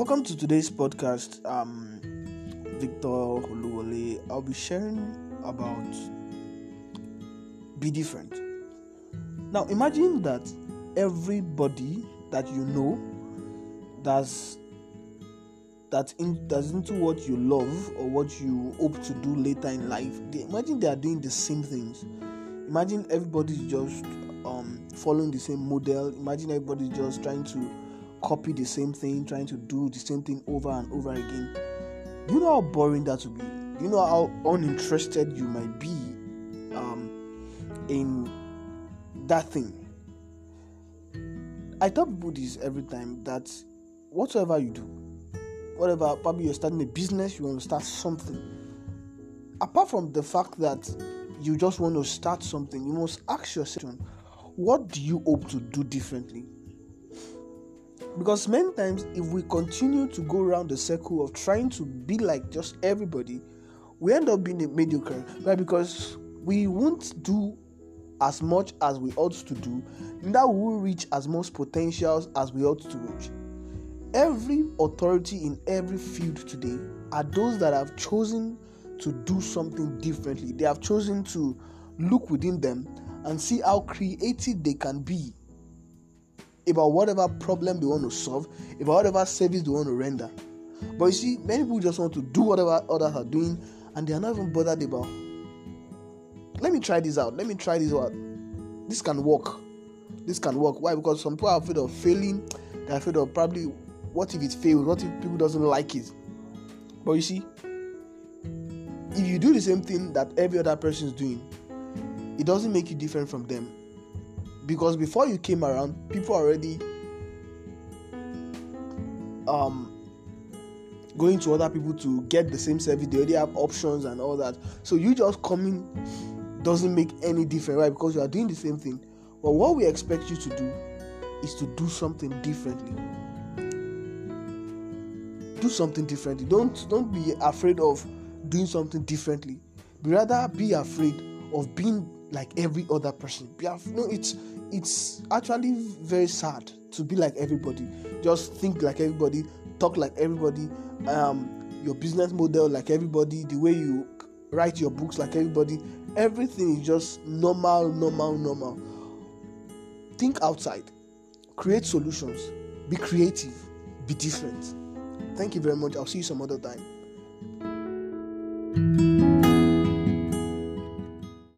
Welcome to today's podcast. Um, Victor Huluwale. I'll be sharing about be different. Now, imagine that everybody that you know that's that in that's into what you love or what you hope to do later in life. They, imagine they are doing the same things. Imagine everybody's just um, following the same model. Imagine everybody's just trying to copy the same thing, trying to do the same thing over and over again. You know how boring that would be? You know how uninterested you might be um, in that thing? I tell people this every time that whatever you do, whatever, probably you're starting a business, you want to start something. Apart from the fact that you just want to start something, you must ask yourself, what do you hope to do differently? Because many times, if we continue to go around the circle of trying to be like just everybody, we end up being a mediocre, right? Because we won't do as much as we ought to do, neither will we reach as much potentials as we ought to reach. Every authority in every field today are those that have chosen to do something differently. They have chosen to look within them and see how creative they can be about whatever problem they want to solve, about whatever service they want to render. But you see, many people just want to do whatever others are doing and they are not even bothered about. Let me try this out. Let me try this out. This can work. This can work. Why? Because some people are afraid of failing. They're afraid of probably what if it fails? What if people doesn't like it? But you see, if you do the same thing that every other person is doing, it doesn't make you different from them because before you came around people already um going to other people to get the same service they already have options and all that. So you just coming doesn't make any difference right? Because you are doing the same thing. But what we expect you to do is to do something differently. Do something differently. Don't don't be afraid of doing something differently. Rather be afraid of being like every other person. Be af- no it's it's actually very sad to be like everybody. Just think like everybody talk like everybody um your business model like everybody the way you write your books like everybody. Everything is just normal normal normal. Think outside. Create solutions. Be creative. Be different. Thank you very much. I'll see you some other time